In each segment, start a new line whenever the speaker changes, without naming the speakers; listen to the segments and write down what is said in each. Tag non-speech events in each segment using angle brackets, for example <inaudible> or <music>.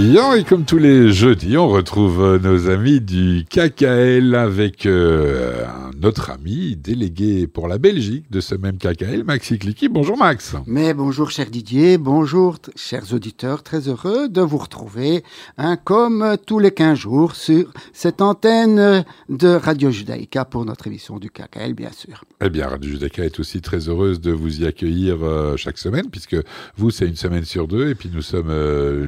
Et comme tous les jeudis, on retrouve euh, nos amis du KKL avec euh, un autre ami délégué pour la Belgique de ce même KKL, Maxi Clicky. Bonjour Max.
Mais bonjour cher Didier, bonjour chers auditeurs, très heureux de vous retrouver, hein, comme tous les 15 jours, sur cette antenne de Radio Judaïka pour notre émission du KKL, bien sûr.
Eh bien, Radio Judaïka est aussi très heureuse de vous y accueillir euh, chaque semaine, puisque vous, c'est une semaine sur deux, et puis nous sommes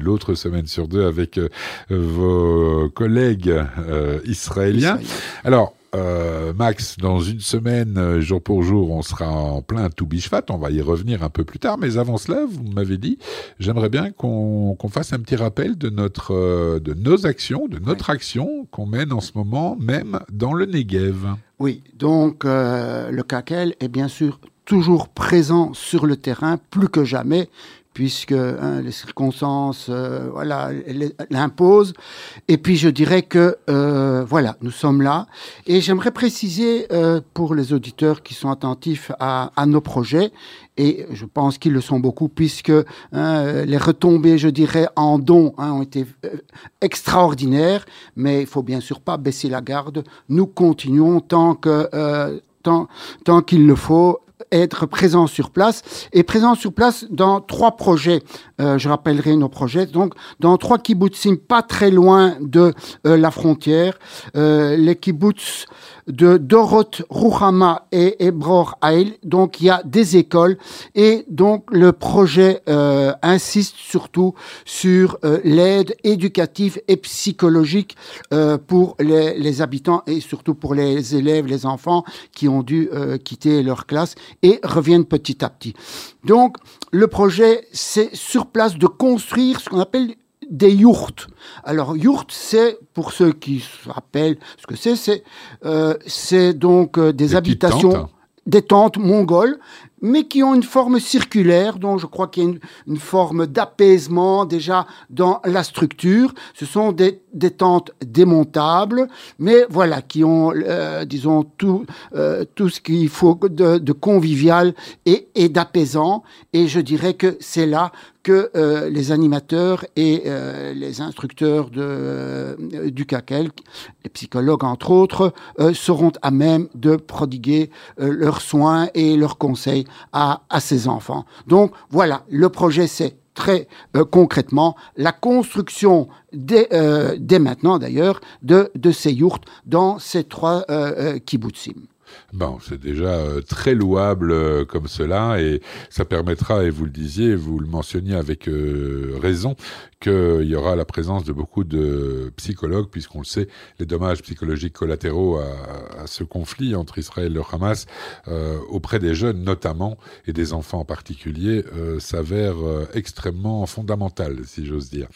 l'autre semaine sur deux avec euh, vos collègues euh, israéliens. Alors, euh, Max, dans une semaine, jour pour jour, on sera en plein Toubishvat. On va y revenir un peu plus tard. Mais avant cela, vous m'avez dit, j'aimerais bien qu'on fasse un petit rappel de, notre, de nos actions, de notre action qu'on mène en ce moment, même dans le Negev.
Oui, donc le KAKEL est bien sûr toujours présent sur le terrain, plus que jamais, puisque hein, les circonstances euh, voilà l'imposent et puis je dirais que euh, voilà nous sommes là. Et j'aimerais préciser euh, pour les auditeurs qui sont attentifs à, nos projets et je pense qu'ils le sont beaucoup puisque hein, les retombées je dirais en dons hein, ont été extraordinaires. Mais il faut bien sûr pas baisser la garde. Nous continuons tant que tant, tant qu'il le faut être présent sur place et présent sur place dans trois projets. Euh, je rappellerai nos projets. Donc, dans trois kibbutzim pas très loin de euh, la frontière, euh, les kibbutz de Dorot, Ruhama et Ebror Haïl. Donc il y a des écoles et donc le projet euh, insiste surtout sur euh, l'aide éducative et psychologique euh, pour les, les, habitants et surtout pour les élèves, les enfants qui ont dû euh, quitter leur classe et reviennent petit à petit. Donc le projet, c'est sur place de construire ce qu'on appelle des yourtes. Alors, yourte, c'est, pour ceux qui se rappellent ce que c'est, c'est, euh, donc euh, des, habitations, des tentes mongoles, mais qui ont une forme circulaire, dont je crois qu'il y a une, forme d'apaisement déjà dans la structure. Ce sont des, des tentes démontables, mais voilà, qui ont, euh, disons, tout, euh, tout ce qu'il faut de, de, convivial et, et d'apaisant. Et je dirais que c'est là que euh, les animateurs et euh, les instructeurs de, euh, du CACEL, les psychologues entre autres, seront à même de prodiguer leurs soins et leurs conseils à, ces enfants. Donc voilà, le projet c'est très euh, concrètement la construction dès, euh, dès maintenant d'ailleurs de, ces yourtes dans ces trois euh, kibbutzim.
Bon, c'est déjà euh, très louable euh, comme cela et ça permettra, et vous le disiez, vous le mentionniez avec euh, raison, qu'il y aura la présence de beaucoup de psychologues, puisqu'on le sait, les dommages psychologiques collatéraux à, ce conflit entre Israël et le Hamas, auprès des jeunes notamment, et des enfants en particulier, euh, s'avèrent extrêmement fondamentales, si j'ose dire.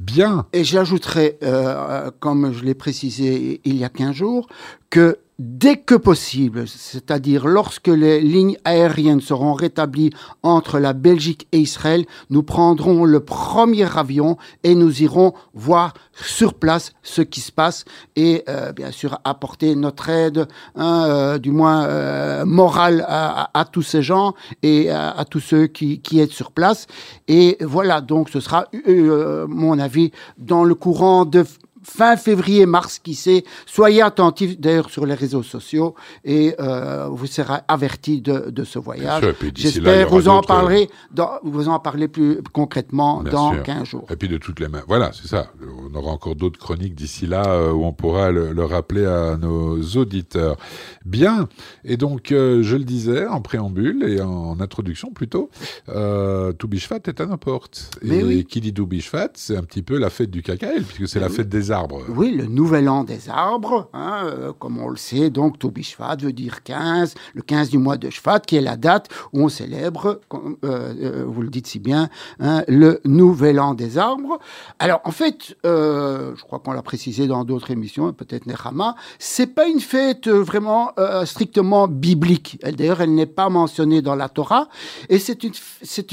Bien.
Et j'ajouterai, euh, comme je l'ai précisé il y a 15 jours, que dès que possible, c'est-à-dire lorsque les lignes aériennes seront rétablies entre la Belgique et Israël, nous prendrons le premier avion et nous irons voir sur place ce qui se passe et euh, bien sûr apporter notre aide, hein, euh, du moins euh, morale, à, à, tous ces gens et à, à tous ceux qui, qui aident sur place. Et voilà, donc ce sera, euh, mon avis, dans le courant de fin février, mars, qui sait. Soyez attentifs d'ailleurs sur les réseaux sociaux et euh, vous serez avertis de, de, ce voyage. J'espère vous en parlerez, dans, vous en parler plus concrètement Bien dans sûr. 15 jours.
Et puis de toutes les mains, voilà, c'est ça. On aura encore d'autres chroniques d'ici là euh, où on pourra le, le, rappeler à nos auditeurs. Bien. Et donc, euh, je le disais en préambule et en introduction plutôt, euh, Toubishvat est à nos portes.
Mais
et
oui.
qui dit Toubishvat, c'est un petit peu la fête du cacaël, puisque c'est la
oui.
fête des
Oui, le nouvel an des arbres, hein, euh, comme on le sait, donc Tobi Shvat veut dire 15, le 15 du mois de Shvat, qui est la date où on célèbre, euh, euh, vous le dites si bien, hein, le nouvel an des arbres. Alors, en fait, je crois qu'on l'a précisé dans d'autres émissions, peut-être Nechama, c'est pas une fête vraiment strictement biblique. D'ailleurs, elle n'est pas mentionnée dans la Torah, et c'est une,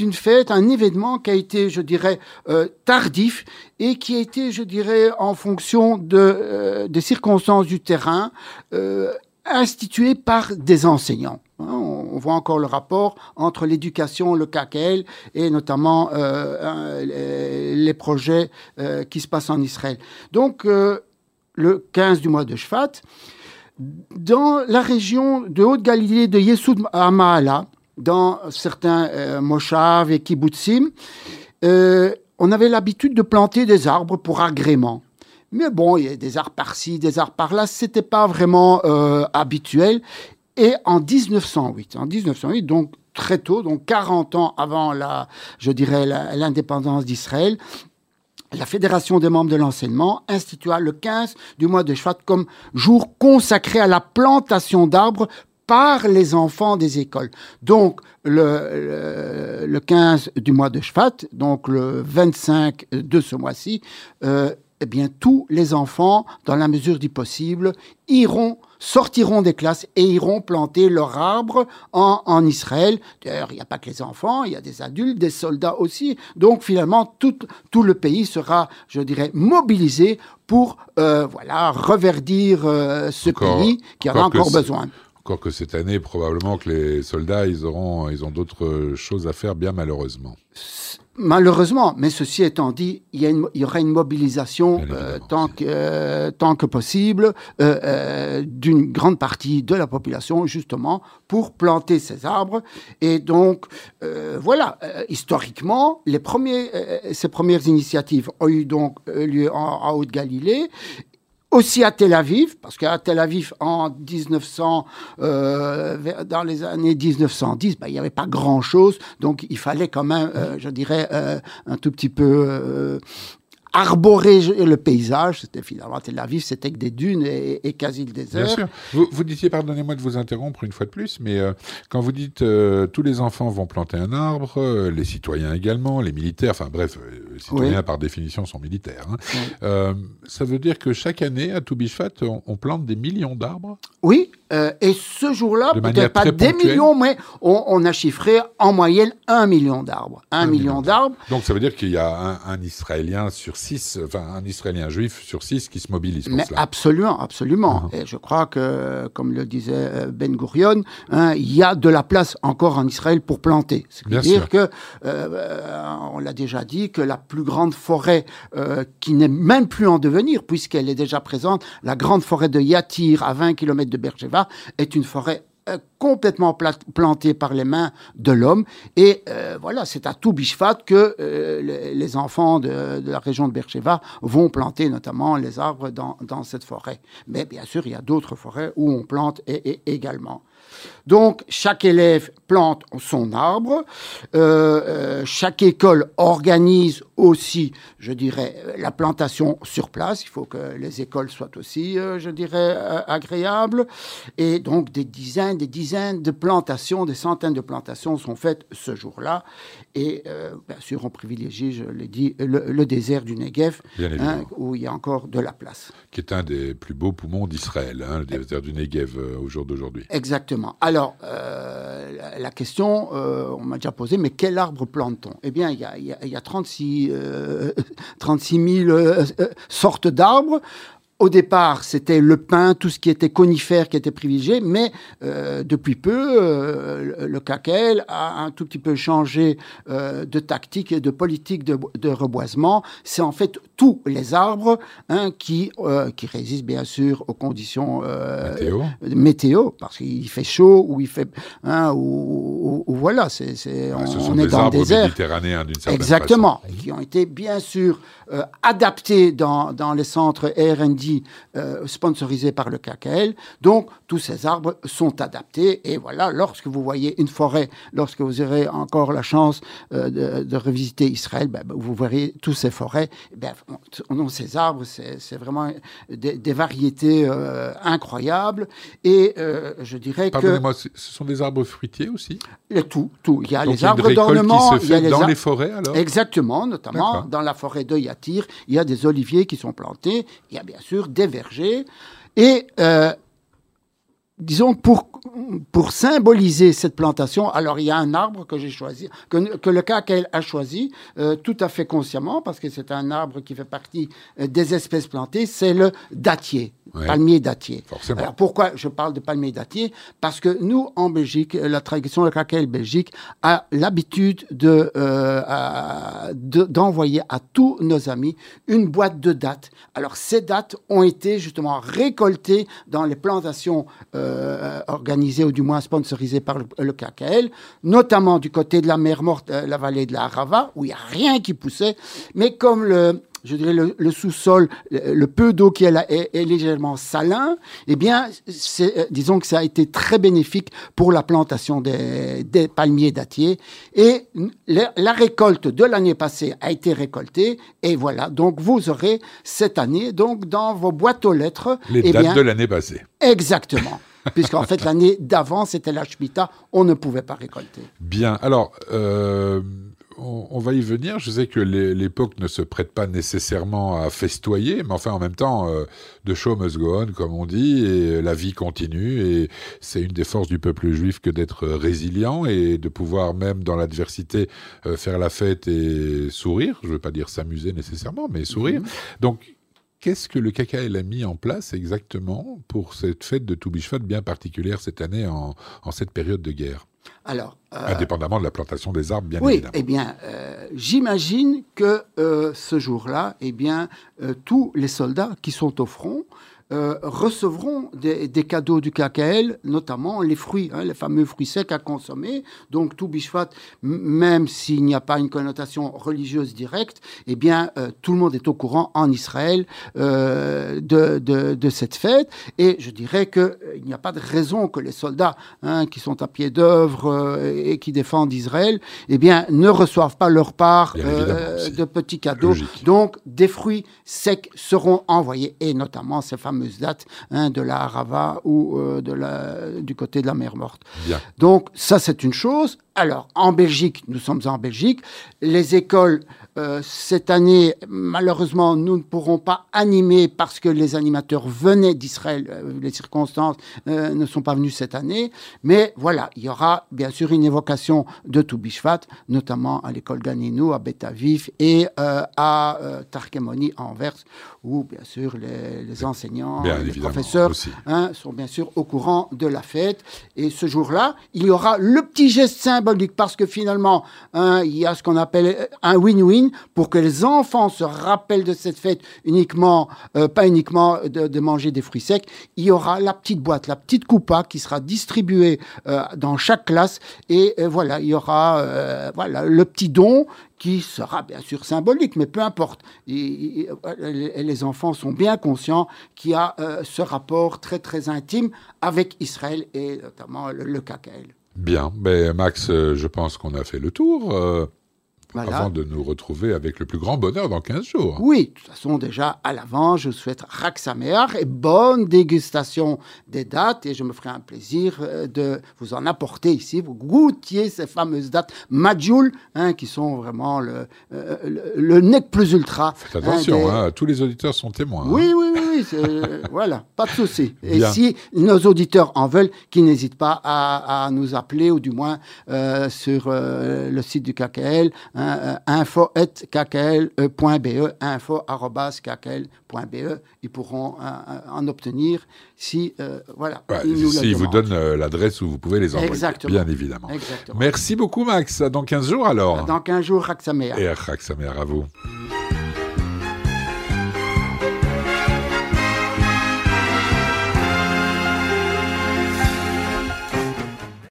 une fête, un événement qui a été, je dirais, tardif et qui a été, je dirais, en fonction de, euh, des circonstances du terrain, euh, institué par des enseignants. Hein, on, voit encore le rapport entre l'éducation, le KKL et notamment les projets qui se passent en Israël. Donc, le 15 du mois de Shvat, dans la région de Haute-Galilée de Yesud Amaala, dans certains euh, et kibbutzim, euh, on avait l'habitude de planter des arbres pour agrément. Mais bon, il y a des arbres par-ci, des arbres par-là, c'était pas vraiment euh, habituel. Et en 1908, en 1908, donc très tôt, donc 40 ans avant la, je dirais, l'indépendance d'Israël, la Fédération des membres de l'enseignement institua le 15 du mois de Shvat comme jour consacré à la plantation d'arbres par les enfants des écoles. Donc, le, le, 15 du mois de Shvat, donc le 25 de ce mois-ci, euh, eh bien, tous les enfants, dans la mesure du possible, iront, sortiront des classes et iront planter leur arbre en, en Israël. D'ailleurs, il n'y a pas que les enfants, il y a des adultes, des soldats aussi. Donc, finalement, tout, tout le pays sera, je dirais, mobilisé pour, euh, voilà, reverdir euh, ce pays qui en a encore besoin.
Encore que cette année, probablement que les soldats, ils auront, ils ont d'autres choses à faire, bien malheureusement.
Malheureusement, mais ceci étant dit, il y, aura une mobilisation euh, tant, que, euh, tant que possible euh, d'une grande partie de la population, justement, pour planter ces arbres. Et donc, voilà, historiquement, les premiers, ces premières initiatives ont eu donc lieu en Haute-Galilée aussi à Tel Aviv, parce qu'à Tel Aviv, en 1900, euh, dans les années 1910, ben, il n'y avait pas grand-chose, donc il fallait quand même, euh, je dirais, euh, un tout petit peu arborer le paysage. C'était finalement Tel Aviv, c'était que des dunes et, quasi le désert.
Bien sûr. Vous, vous disiez, pardonnez-moi de vous interrompre une fois de plus, mais euh, quand vous dites euh, tous les enfants vont planter un arbre, euh, les citoyens également, les militaires, enfin bref, les citoyens par définition sont militaires. Hein. ça veut dire que chaque année à Toubishfat, on, on plante des millions d'arbres?
Oui, et ce jour-là, peut-être pas des millions, mais on, a chiffré en moyenne un million d'arbres. Un, million, d'arbres.
Donc ça veut dire qu'il y a un, un Israélien sur enfin un Israélien juif sur six qui se mobilise pour
Mais Absolument, absolument. Uh-huh. Et je crois que, comme le disait euh, Ben Gurion, hein, il y a de la place encore en Israël pour planter. C'est-à-dire que, euh, on l'a déjà dit, que la plus grande forêt euh, qui n'est même plus en devenir, puisqu'elle est déjà présente, la grande forêt de Yatir à 20 km de Est une forêt euh, complètement planté par les mains de l'homme. Et euh, voilà, c'est à tout Bishvat que euh, les, enfants de, la région de Beersheba vont planter notamment les arbres dans, cette forêt. Mais bien sûr, il y a d'autres forêts où on plante également. Donc, chaque élève plante son arbre. Euh, euh, chaque école organise aussi, je dirais, la plantation sur place. Il faut que les écoles soient aussi, euh, je dirais, agréables. Et donc, des dizaines, des dizaines de plantations, des centaines de plantations sont faites ce jour-là. Et bien sûr, on privilégie, je l'ai dit, le, désert du Negev, hein, où il y a encore de la place.
Qui est un des plus beaux poumons d'Israël, hein, le désert du Negev au jour d'aujourd'hui.
Exactement. Alors, euh, la question, euh, on m'a déjà posé, mais quel arbre plante-t-on? Eh bien, il y a, y a, 36, 36 000 sortes d'arbres. Au départ, c'était le pin, tout ce qui était conifère qui était privilégié, mais euh, depuis peu, euh, le CACEL a un tout petit peu changé euh, de tactique et de politique de, de reboisement. C'est en fait tous les arbres hein, qui, qui résistent bien sûr aux conditions météo. météo. parce qu'il fait chaud ou il fait... Hein, ou, voilà, c'est,
on, ce sont des arbres méditerranéens d'une certaine
Exactement, qui ont été bien sûr adaptés dans, dans les centres R&D euh, sponsorisé par le KKL. Donc, tous ces arbres sont adaptés. Et voilà, lorsque vous voyez une forêt, lorsque vous aurez encore la chance euh, de, revisiter Israël, ben, vous verrez tous ces forêts. Ben, on, ces arbres, c'est vraiment des, variétés euh, incroyables. Et je dirais que...
moi ce sont des arbres fruitiers aussi?
Tout, tout. Il y a les arbres d'ornement.
Il y a les dans les forêts alors?
Exactement, notamment dans la forêt de Yatir, il y a des oliviers qui sont plantés. Il y a bien sûr des vergers. Et euh, disons, pour, pour symboliser cette plantation, alors il y a un arbre que j'ai choisi, que, que le KKL a choisi, euh, tout à fait consciemment, parce que c'est un arbre qui fait partie euh, des espèces plantées, c'est le dattier, palmier dattier.
Forcément.
Alors pourquoi je parle de palmier dattier? Parce que nous, en Belgique, la tradition de KKL Belgique a l'habitude de, euh, d'envoyer à tous nos amis une boîte de dates. Alors ces dates ont été justement récoltées dans les plantations euh, organisé ou du moins sponsorisé par le, KKL, notamment du côté de la mer Morte, euh, la vallée de la Rava, où il n'y a rien qui poussait. Mais comme le, je dirais le, sous-sol, le, peu d'eau qui est là est, légèrement salin, eh bien, euh, disons que ça a été très bénéfique pour la plantation des, des palmiers dattiers. Et la, récolte de l'année passée a été récoltée, et voilà. Donc, vous aurez cette année, donc, dans vos boîtes aux lettres,
les eh dates de l'année passée.
Exactement. Puisqu'en fait, l'année d'avant, c'était la Shemitah, on ne pouvait pas récolter.
Bien. Alors, euh, on, va y venir. Je sais que l'époque ne se prête pas nécessairement à festoyer, mais enfin, en même temps, euh, de show must go on, comme on dit, et la vie continue. Et c'est une des forces du peuple juif que d'être résilient et de pouvoir, même dans l'adversité, euh, faire la fête et sourire. Je ne veux pas dire s'amuser nécessairement, mais sourire. Mhm. Donc, Qu'est-ce que le KKL a mis en place exactement pour cette fête de Toubishvat bien particulière cette année en, cette période de guerre?
Alors,
euh, Indépendamment de la plantation des arbres, bien
oui,
évidemment.
Eh bien, euh, j'imagine que euh, ce jour-là, eh bien, tous les soldats qui sont au front euh, recevront des, cadeaux du KKL, notamment les fruits, hein, les fameux fruits secs à consommer. Donc tout Bishvat, même s'il n'y a pas une connotation religieuse directe, eh bien euh, tout le monde est au courant en Israël euh, de, de, cette fête. Et je dirais qu'il n'y a pas de raison que les soldats hein, qui sont à pied d'œuvre et qui défendent Israël, eh bien ne reçoivent pas leur part de petits cadeaux. Donc des fruits secs seront envoyés et notamment ces fameux date hein, de la Harava ou euh, de la, du côté de la mer Morte. Donc ça, c'est une chose. Alors, en Belgique, nous sommes en Belgique, les écoles euh, cette année, malheureusement, nous ne pourrons pas animer parce que les animateurs venaient d'Israël. Euh, les circonstances euh, ne sont pas venues cette année. Mais voilà, il y aura bien sûr une évocation de Toubishvat, notamment à l'école Ganinou, à Betavif et à Tarkemoni à Anvers, où bien sûr les, enseignants, les professeurs hein, sont bien sûr au courant de la fête. Et ce jour-là, il y aura le petit geste symbolique parce que finalement, hein, il y a ce qu'on appelle un win-win pour que les enfants se rappellent de cette fête uniquement, euh, pas uniquement de, manger des fruits secs. Il y aura la petite boîte, la petite coupa qui sera distribuée euh, dans chaque classe et euh, voilà, il y aura voilà le petit don qui sera bien sûr symbolique, mais peu importe. Et, les enfants sont bien conscients qu'il y a ce rapport très très intime avec Israël et notamment le, le KKL.
Bien, mais Max, je pense qu'on a fait le tour avant de nous retrouver avec le plus grand bonheur dans 15 jours.
Oui, de toute façon, déjà à l'avant, je vous souhaite Raksamer et bonne dégustation des dates et je me ferai un plaisir euh, de vous en apporter ici. Vous goûtiez ces fameuses dates Madjoul, hein, qui sont vraiment le, euh, le, nec plus ultra.
Faites attention, hein, tous les auditeurs sont témoins.
Hein. Oui, oui, oui, <laughs> voilà, pas de souci. Et si nos auditeurs en veulent, qu'ils n'hésitent pas à, nous appeler ou du moins euh, sur le site du KKL. Hein, info.kkl.be, info.kkl.be. Ils pourront en obtenir si, euh, voilà.
si vous donnent euh, l'adresse où vous pouvez les envoyer.
Exactement.
Bien évidemment. Merci beaucoup, Max. Dans 15 jours alors.
Dans 15 jours, Raksamer.
Et Raksamer à vous.